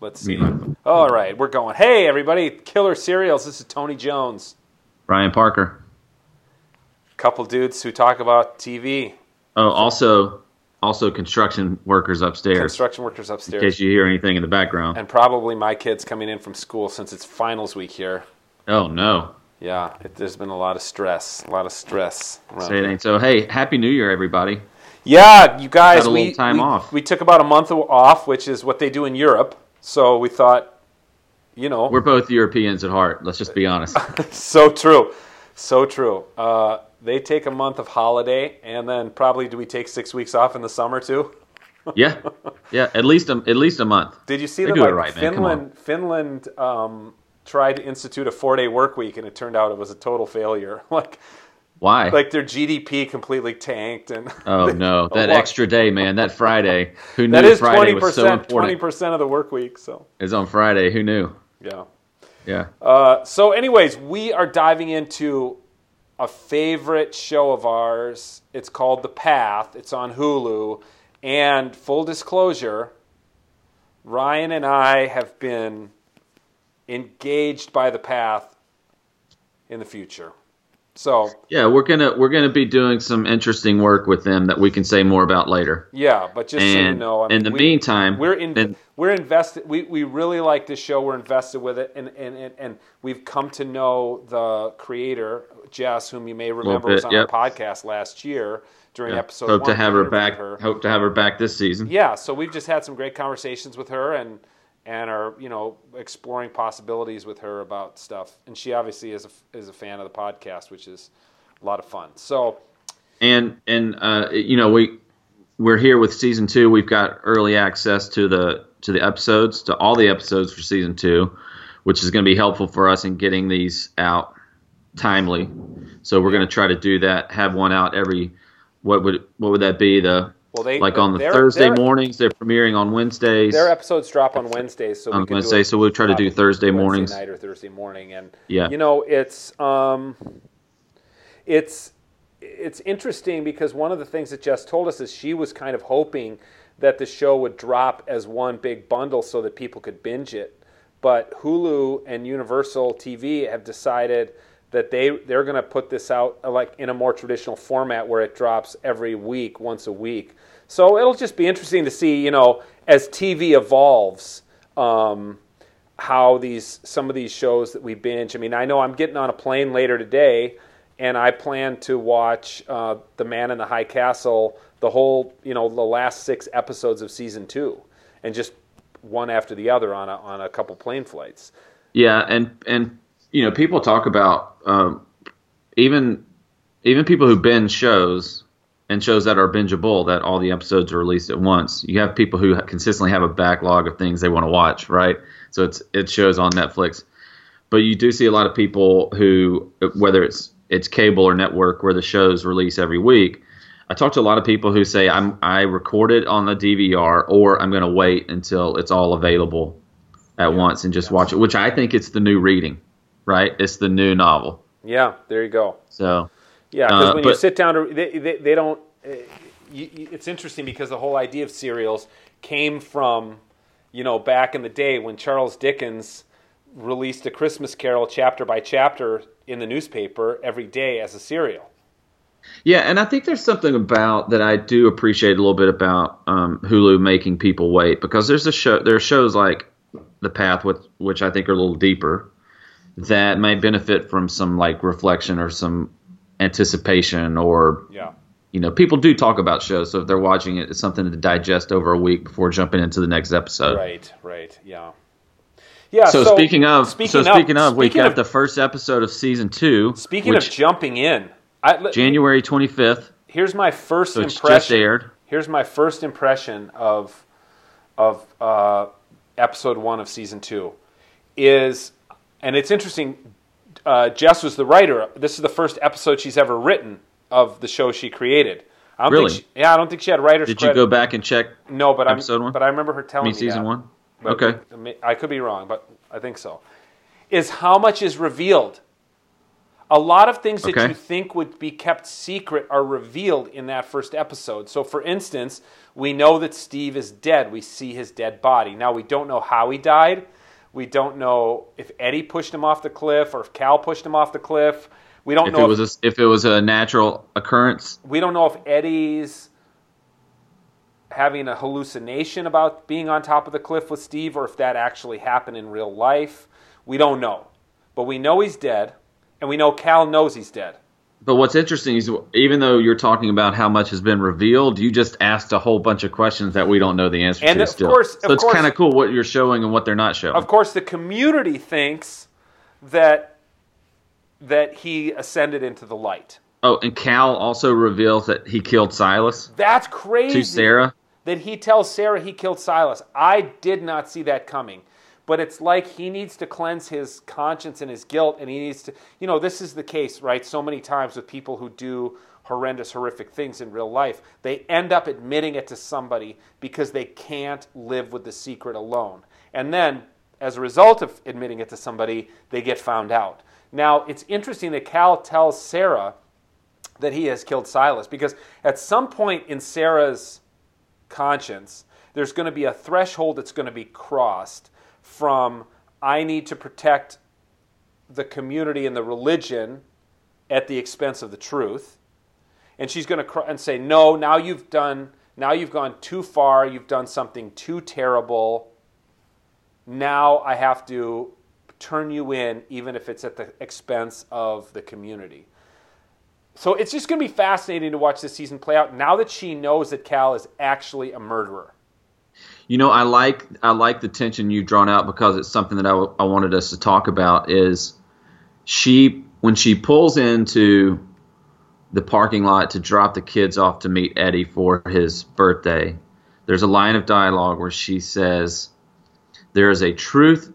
Let's see. All right, we're going. Hey, everybody, Killer Serials. This is Tony Jones. Ryan Parker. Couple dudes who talk about TV. Oh, also, also construction workers upstairs. Construction workers upstairs. In case you hear anything in the background. and probably my kids coming in from school since it's finals week here. Oh no, Yeah, it, there's been a lot of stress. A lot of stress. say it ain't so. Hey, happy New Year, everybody. Yeah, you guys, Had a we, little time we, off. we took about a month off, which is what they do in Europe. So we thought, you know, We're both Europeans at heart. Let's just be honest. so true, so true. Uh, they take a month of holiday, and then probably do we take six weeks off in the summer too? yeah, yeah. At least a, at least a month. Did you see They that? like right, man. Finland, Finland um, tried to institute a four-day work week, and it turned out it was a total failure. like, Why? like their GDP completely tanked, and oh no, that extra day, man. That Friday. Who knew that is Friday twenty was so percent, 20% of the work week. So It's on Friday. Who knew? yeah. Yeah. Uh, so, anyways, we are diving into a favorite show of ours. It's called The Path. It's on Hulu. And full disclosure, Ryan and I have been engaged by The Path in the future. So, Yeah, we're gonna we're gonna be doing some interesting work with them that we can say more about later. yeah, but just so you know, I in the we- meantime, we're in, and- we're invested. We, we really like this show. We're invested with it, and, and, and, and we've come to know the creator Jess, whom you may remember was on yep. our podcast last year during Yeah. episode. hope one. to have her back. her. Hope to have her back this season. Yeah, so we've just had some great conversations with her, and and are you know exploring possibilities with her about stuff. And she obviously is a, is a fan of the podcast, which is a lot of fun. So and and uh, you know we we're here with season two. We've got early access to the to the episodes, to all the episodes for season two, which is going to be helpful for us in getting these out timely. So we're going to try to do that. Have one out every. What would what would that be? The well, they like on the their- Thursday their- mornings. They're premiering on Wednesdays. Their episodes drop on Wednesdays, so On we Wednesday, so we'll try to do Thursday Wednesday mornings. night or Thursday morning, and Yeah. you know it's um, it's it's interesting because one of the things that Jess told us is she was kind of hoping that the show would drop as one big bundle so that people could binge it, but Hulu and Universal TV have decided that they they're going to put this out uh, like in a more traditional format where it drops every week, once a week. So it'll just be interesting to see, you know, as TV evolves, um, how these some of these shows that we binge. I mean, I know I'm getting on a plane later today, and I plan to watch uh, The Man in the High Castle, the whole, you know, the last six episodes of season two, and just one after the other on a on a couple plane flights. Yeah, and and you know, people talk about um, even even people who binge shows and shows that are bingeable that all the episodes are released at once. You have people who consistently have a backlog of things they want to watch, right? So it's it shows on Netflix, but you do see a lot of people who whether it's it's cable or network where the shows release every week. I talk to a lot of people who say I'm I record it on the DVR or I'm going to wait until it's all available at once and just watch it, which I think it's the new reading, right? It's the new novel. Yeah, there you go. So Yeah, because Uh, when you sit down to they, they, they don't. Uh, you, you, it's interesting because the whole idea of serials came from, you know, back in the day when Charles Dickens released a Christmas Carol chapter by chapter in the newspaper every day as a serial. yeah, and I think there's something about that I do appreciate a little bit about um, Hulu making people wait because there's a show there are shows like The Path, which which I think are a little deeper that may benefit from some like reflection or some anticipation or Yeah. you know people do talk about shows so if they're watching it it's something to digest over a week before jumping into the next episode Right. Right. Yeah. Yeah. so, speaking of speaking so speaking of, we speaking got of- the first episode of season two speaking which of jumping in, I, january 25th here's my first so impression. aired here's my first impression of of uh, episode one of season two is and it's interesting uh, jess was the writer this is the first episode she's ever written of the show she created I don't Really? think she, yeah i don't think she had writer's did you go back and check no but i'm episode one? but i remember her I telling mean me season that. one But okay I could be wrong, but I think so. Is how much is revealed. A lot of things that you think would be kept secret are revealed in that first episode. So, for instance, we know that Steve is dead. We see his dead body. Now, we don't know how he died. We don't know if Eddie pushed him off the cliff or if Cal pushed him off the cliff. We don't If know it was a, if it was a natural occurrence, we don't know if Eddie's having a hallucination about being on top of the cliff with Steve or if that actually happened in real life. We don't know. But we know he's dead, and we know Cal knows he's dead. But what's interesting is even though you're talking about how much has been revealed, you just asked a whole bunch of questions that we don't know the answer to. And to of still. course- so of it's kind of cool what you're showing and what they're not showing. Of course, the community thinks that that he ascended into the light. oh, and Cal also reveals that he killed Silas That's crazy. to Sarah. that he tells Sarah he killed Silas. I did not see that coming. But it's like he needs to cleanse his conscience and his guilt, and he needs to, you know, this is the case, right? So many times with people who do horrendous, horrific things in real life, they end up admitting it to somebody because they can't live with the secret alone. And then, as a result of admitting it to somebody, they get found out. Now, it's interesting that Cal tells Sarah that he has killed Silas because at some point in Sarah's conscience, there's going to be a threshold that's going to be crossed from I need to protect the community and the religion at the expense of the truth. And she's going to cr- and say, "No, now you've done now you've gone too far. You've done something too terrible. Now I have to turn you in even if it's at the expense of the community." So it's just going to be fascinating to watch this season play out now that she knows that Cal is actually a murderer. You know, I like I like the tension you've drawn out because it's something that I, w- I wanted us to talk about. Is she when she pulls into the parking lot to drop the kids off to meet Eddie for his birthday? There's a line of dialogue where she says, "There is a truth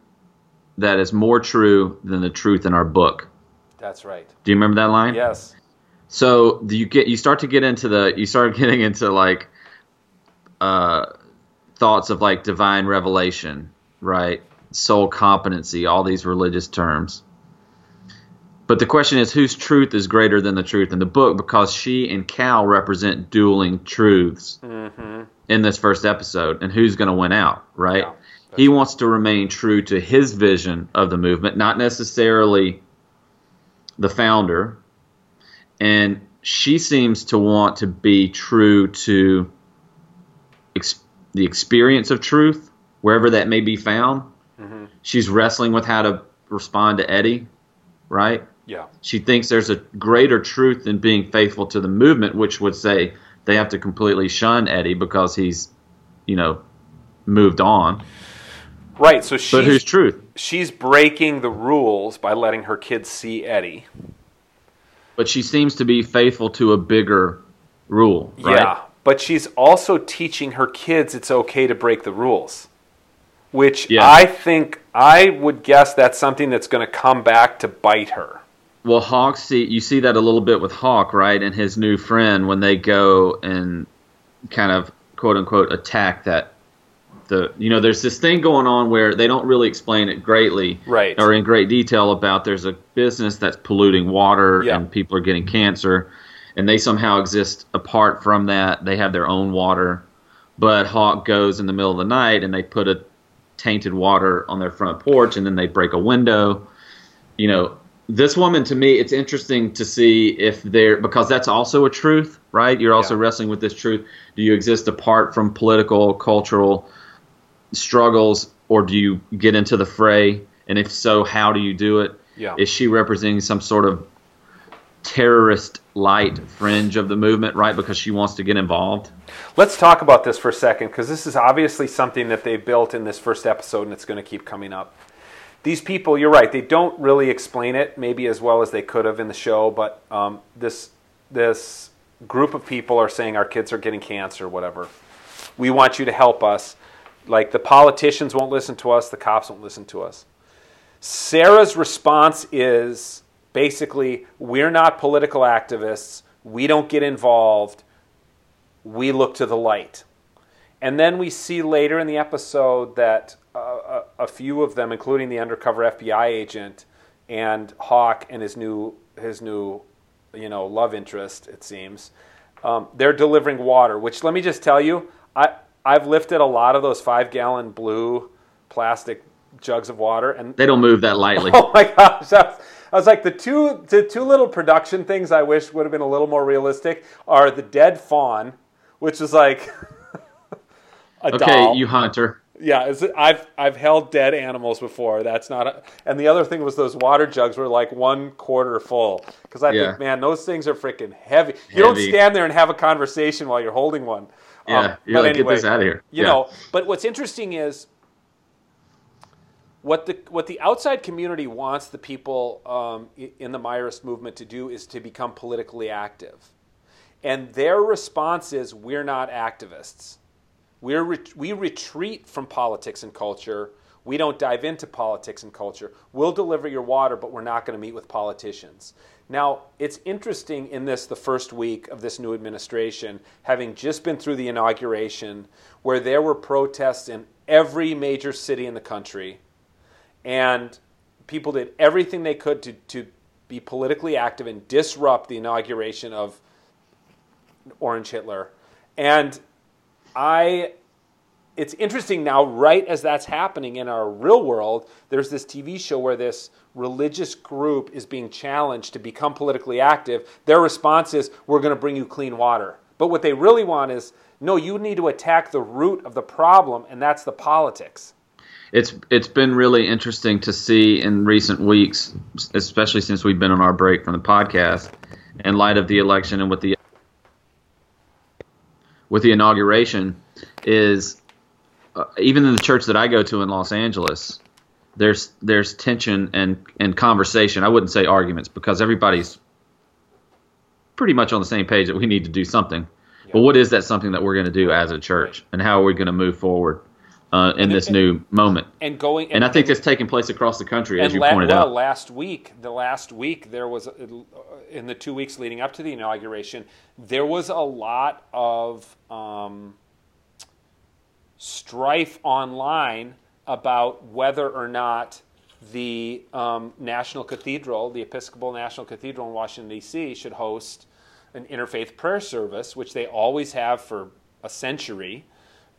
that is more true than the truth in our book." That's right. Do you remember that line? Yes. So do you get you start to get into the you start getting into like uh, thoughts of like divine revelation, right? Soul competency, all these religious terms. But the question is, whose truth is greater than the truth in the book? Because she and Cal represent dueling truths mm-hmm. in this first episode, and who's going to win out, right? Yeah, he wants to remain true to his vision of the movement, not necessarily the founder, and she seems to want to be true to ex- the experience of truth, wherever that may be found. Mm-hmm. She's wrestling with how to respond to Eddie, right? Yeah. She thinks there's a greater truth in being faithful to the movement, which would say they have to completely shun Eddie because he's, you know, moved on. Right. So But whose truth? she's breaking the rules by letting her kids see Eddie. But she seems to be faithful to a bigger rule, right? Yeah. But she's also teaching her kids it's okay to break the rules. Which Yeah. I think I would guess that's something that's going to come back to bite her. Well, Hawk see you see that a little bit with Hawk, right, and his new friend when they go and kind of quote unquote attack that the you know there's this thing going on where they don't really explain it greatly Right. or in great detail about there's a business that's polluting water Yeah. and people are getting cancer and they somehow exist apart from that. They have their own water. But Hawk goes in the middle of the night and they put a tainted water on their front porch and then they break a window. You know this woman to me it's interesting to see if they're because that's also a truth right? You're also Yeah. wrestling with this truth. Do you exist apart from political cultural struggles or do you get into the fray? And if so how do you do it? Yeah. is she representing some sort of terrorist light fringe of the movement right because she wants to get involved Let's talk about this for a second because this is obviously something that they built in this first episode and it's going to keep coming up. These people, you're right, they don't really explain it maybe as well as they could have in the show, but um, this this group of people are saying our kids are getting cancer, whatever. We want you to help us. Like the politicians won't listen to us, the cops won't listen to us. Sarah's response is basically, we're not political activists. We don't get involved. We look to the light. And then we see later in the episode that uh, a, a few of them, including the undercover FBI agent and Hawk and his new his new, you know, love interest. It seems um, they're delivering water. Which let me just tell you, I I've lifted a lot of those five gallon blue plastic jugs of water, and they don't move that lightly. Oh my gosh! I was, like the two the two little production things I wish would have been a little more realistic are the dead fawn, which is like a okay, doll. you hunter. Yeah, I've I've held dead animals before. That's not. A, and the other thing was those water jugs were like one quarter full because I Yeah. think, man, those things are freaking heavy. You don't stand there and have a conversation while you're holding one. Yeah, Um, you're but like, anyway, get this out of here. You Yeah. know, but what's interesting is what the what the outside community wants the people um, in the Meyerist movement to do is to become politically active, and their response is, "We're not activists." We're ret- we retreat from politics and culture. We don't dive into politics and culture. We'll deliver your water, but we're not going to meet with politicians. Now, it's interesting in this, the first week of this new administration, having just been through the inauguration, where there were protests in every major city in the country, and people did everything they could to, to be politically active and disrupt the inauguration of Orange Hitler. And I it's interesting now right as that's happening in our real world there's this TV show where this religious group is being challenged to become politically active. Their response is we're going to bring you clean water. But what they really want is no you need to attack the root of the problem and that's the politics it's it's been really interesting to see in recent weeks, especially since we've been on our break from the podcast, in light of the election and with the with the inauguration, is uh, even in the church that I go to in Los Angeles, there's there's tension and and conversation. I wouldn't say arguments because everybody's pretty much on the same page that we need to do something. But what is that something that we're going to do as a church, and how are we going to move forward uh, in this new moment? and going And I think that's taking place across the country, as you la- pointed well, out. last week, the last week there was uh, in the two weeks leading up to the inauguration, there was a lot of um, strife online about whether or not the um, National Cathedral, the Episcopal National Cathedral in Washington D.C., should host an interfaith prayer service, which they always have for a century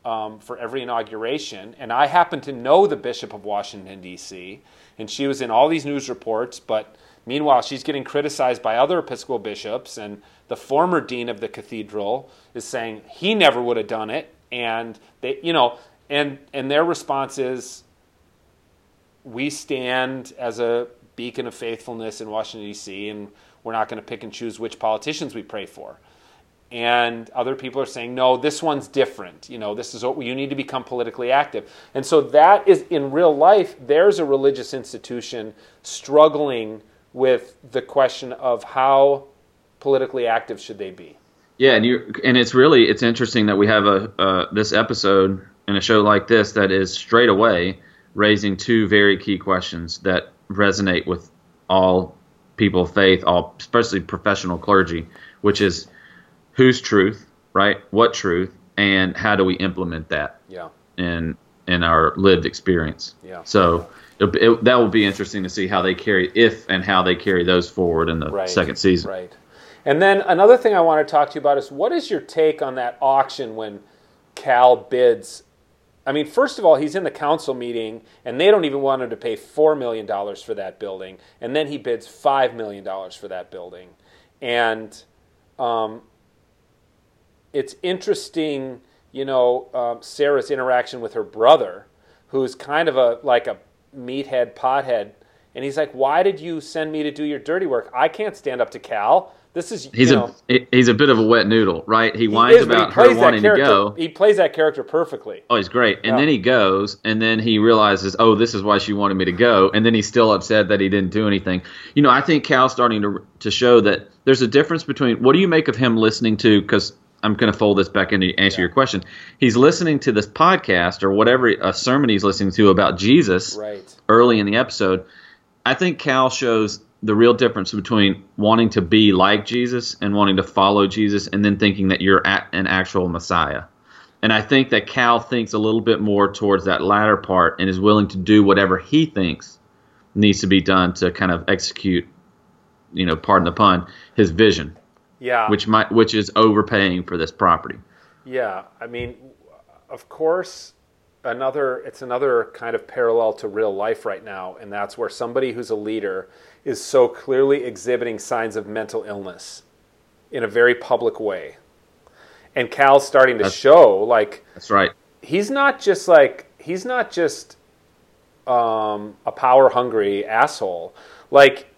um, for every inauguration. And I happen to know the Bishop of Washington, D.C., and she was in all these news reports, but meanwhile, she's getting criticized by other Episcopal bishops, and the former dean of the cathedral is saying he never would have done it. And they, you know, and, and their response is we stand as a beacon of faithfulness in Washington, D.C., and we're not going to pick and choose which politicians we pray for. And other people are saying, no, this one's different. You know, this is what you need to become politically active. And so that is in real life, there's a religious institution struggling with the question of how politically active should they be. Yeah, and you and it's really it's interesting that we have a uh, this episode in a show like this that is straight away raising two very key questions that resonate with all people of faith, all especially professional clergy, which is whose truth, right? What truth, and how do we implement that Yeah. in in our lived experience? Yeah. So it, it, that will be interesting to see how they carry if and how they carry those forward in the Right. second season. Right. And then another thing I want to talk to you about is what is your take on that auction when Cal bids? I mean, first of all, he's in the council meeting, and they don't even want him to pay $4 million for that building. And then he bids $5 million for that building. And um, it's interesting, you know, um, Sarah's interaction with her brother, who's kind of a like a meathead, pothead, and he's like, "Why did you send me to do your dirty work? I can't stand up to Cal. This is He's you know, a he's a bit of a wet noodle, right? He he whines is, but he about her wanting to go. He plays that character perfectly. Oh, he's great. And Yeah. then he goes, and then he realizes, oh, this is why she wanted me to go. And then he's still upset that he didn't do anything. You know, I think Cal's starting to to show that there's a difference between what do you make of him listening to because I'm going to fold this back into answer your question. He's listening to this podcast or whatever a sermon he's listening to about Jesus Right. early in the episode. I think Cal shows the real difference between wanting to be like Jesus and wanting to follow Jesus and then thinking that you're at an actual Messiah. And I think that Cal thinks a little bit more towards that latter part and is willing to do whatever he thinks needs to be done to kind of execute you know, pardon the pun, his vision, Yeah. which might which is overpaying for this property. Yeah, I mean, of course, another it's another kind of parallel to real life right now, and that's where somebody who's a leader is so clearly exhibiting signs of mental illness in a very public way. And Cal's starting to That's- show like That's right. he's not just like he's not just um, a power hungry asshole. Like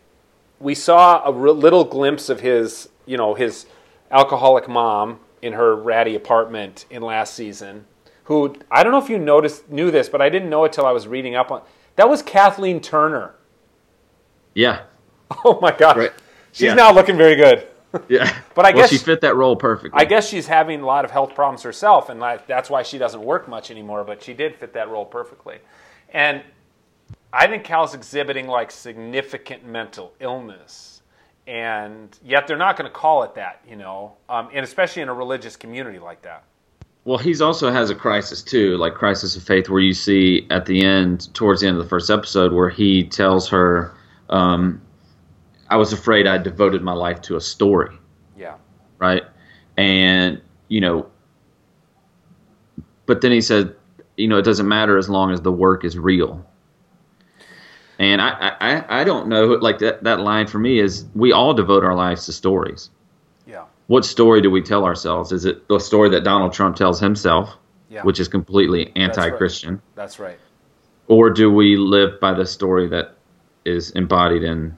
we saw a r- little glimpse of his, you know, his alcoholic mom in her ratty apartment in last season. Who I don't know if you noticed knew this, but I didn't know it till I was reading up on. That was Kathleen Turner. Yeah. Oh my god, Right. she's Yeah. now looking very good. Yeah. But I well, guess- she fit that role perfectly. I guess she's having a lot of health problems herself, and that's why she doesn't work much anymore. But she did fit that role perfectly, and I think Cal's exhibiting like significant mental illness, and yet they're not going to call it that, you know, um, and especially in a religious community like that. Well, he's also has a crisis too, like crisis of faith, where you see at the end, towards the end of the first episode, where he tells her, um, "I was afraid I devoted my life to a story." Yeah, right? And you know, but then he said, you know, it doesn't matter as long as the work is real. And I, I, I don't know, like that, that line for me is we all devote our lives to stories. yeah, What story do we tell ourselves? Is it the story that Donald Trump tells himself, yeah. which is completely anti-Christian, that's right. or do we live by the story that is embodied in?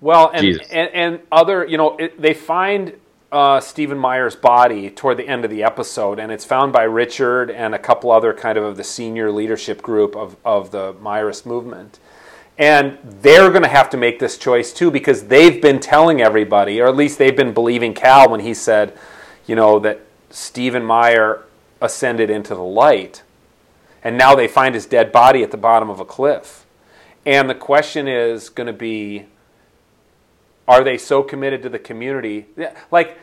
Well, and Jesus. and, and other, you know, it, they find uh, Stephen Meyer's body toward the end of the episode, and it's found by Richard and a couple other kind of of the senior leadership group of of the Meyerist movement. And they're going to have to make this choice too because they've been telling everybody, or at least they've been believing Cal when he said, you know, that Stephen Meyer ascended into the light. And now they find his dead body at the bottom of a cliff. And the question is going to be are they so committed to the community? Like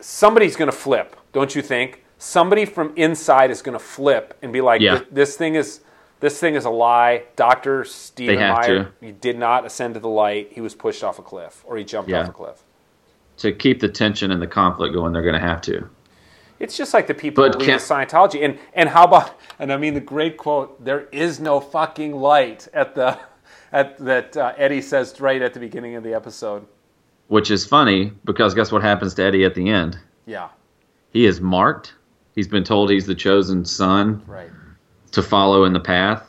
somebody's going to flip, don't you think? Somebody from inside is going to flip and be like, Yeah. "This- "This thing is, this thing is a lie." Doctor Stephen have Meyer, to. he did not ascend to the light. He was pushed off a cliff, or he jumped Yeah. off a cliff. To keep the tension and the conflict going, they're going to have to. It's just like the people But who believe in can't- Scientology. And and how about and I mean the great quote: "There is no fucking light." At the at that uh, Eddie says right at the beginning of the episode. Which is funny because guess what happens to Eddie at the end? Yeah, He is marked. He's been told he's the chosen son right. To follow in the path,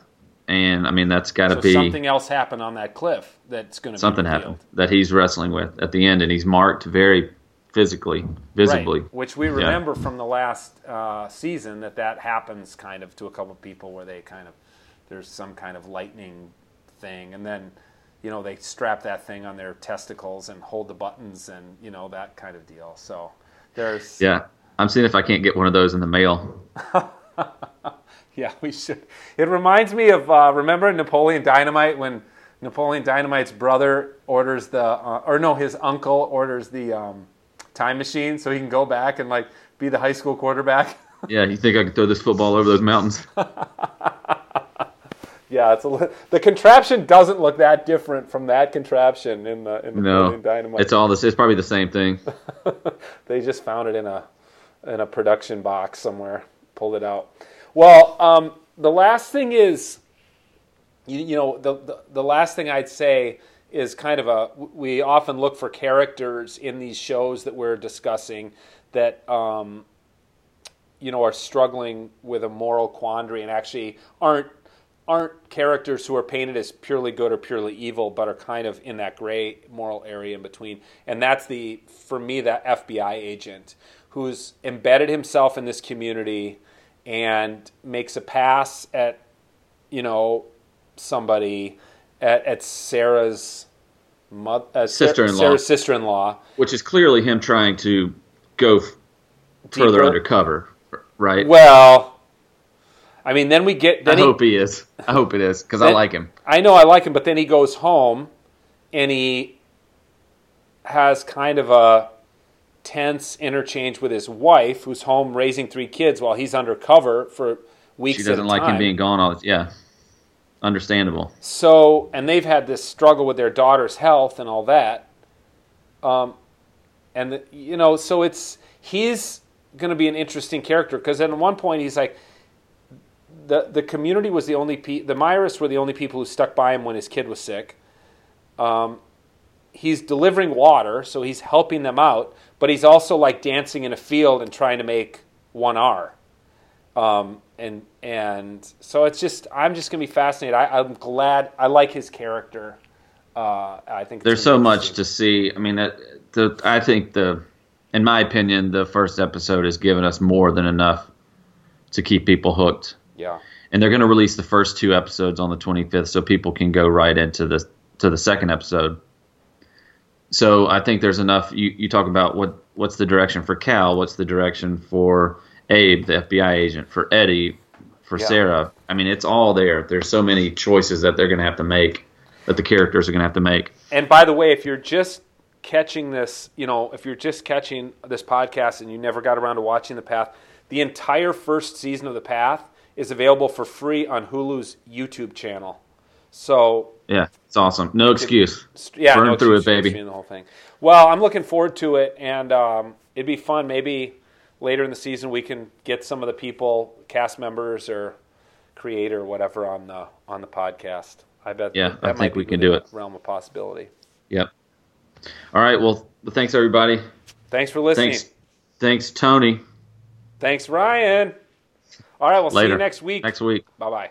and I mean that's got to So be something else happened on that cliff that's going to something happened that he's wrestling with at the end, and he's marked very physically, visibly. Right. Which we remember from the last uh, season that that happens kind of to a couple of people where they kind of there's some kind of lightning thing, and then you know they strap that thing on their testicles and hold the buttons and you know that kind of deal. So there's Yeah, I'm seeing if I can't get one of those in the mail. Yeah, we should. It reminds me of uh, remember Napoleon Dynamite when Napoleon Dynamite's brother orders the uh, or no, his uncle orders the um, time machine so he can go back and like be the high school quarterback. Yeah, you think I could throw this football over those mountains? yeah, it's a the contraption doesn't look that different from that contraption in the in No, Napoleon Dynamite. it's all this. It's probably the same thing. they just found it in a in a production box somewhere, pulled it out. Well, um, the last thing is, you, you know, the, the the last thing I'd say is kind of a we often look for characters in these shows that we're discussing that um, you know are struggling with a moral quandary and actually aren't aren't characters who are painted as purely good or purely evil, but are kind of in that gray moral area in between. And that's the, for me, that FBI agent who's embedded himself in this community and makes a pass at, you know, somebody at, at Sarah's mother, uh, Sister-in-law. Sarah's sister-in-law. Which is clearly him trying to go f- further undercover, right? Well, I mean, then we get. I Then he, hope he is. I hope it is because I like him. I know I like him, but then he goes home and he has kind of a tense interchange with his wife, who's home raising three kids while he's undercover for weeks. She doesn't like him being gone all. The, yeah, understandable. So, and they've had this struggle with their daughter's health and all that. Um, and the, you know, so it's he's going to be an interesting character because at one point he's like, the the community was the only pe- the Meyerists were the only people who stuck by him when his kid was sick. Um, he's delivering water, so he's helping them out, but he's also like dancing in a field and trying to make one R. Um, and and so it's just I'm just gonna be fascinated. I, I'm glad I like his character. Uh, I think There's so much to see. I mean, that the I think the, in my opinion, the first episode has given us more than enough to keep people hooked. Yeah, And they're going to release the first two episodes on the 25th, so people can go right into the to the second episode. So I think there's enough. You you talk about what what's the direction for Cal? What's the direction for Abe, the FBI agent? For Eddie, for Yeah. Sarah? I mean, it's all there. There's so many choices that they're going to have to make, that the characters are going to have to make. And by the way, if you're just catching this, you know, if you're just catching this podcast and you never got around to watching The Path, the entire first season of The Path is available for free on Hulu's YouTube channel. So, Yeah, it's awesome. No excuse. yeah, Burn no through it, excuse for baby. The whole thing. Well, I'm looking forward to it, and um, it'd be fun. Maybe later in the season we can get some of the people, cast members or creator, or whatever, on the on the podcast. I bet. Yeah, that I think we can do it. Realm of possibility. Yep. All right. Well, thanks everybody. Thanks for listening. Thanks, thanks Tony. Thanks, Ryan. All right, we'll see you next week. Next week. Bye bye.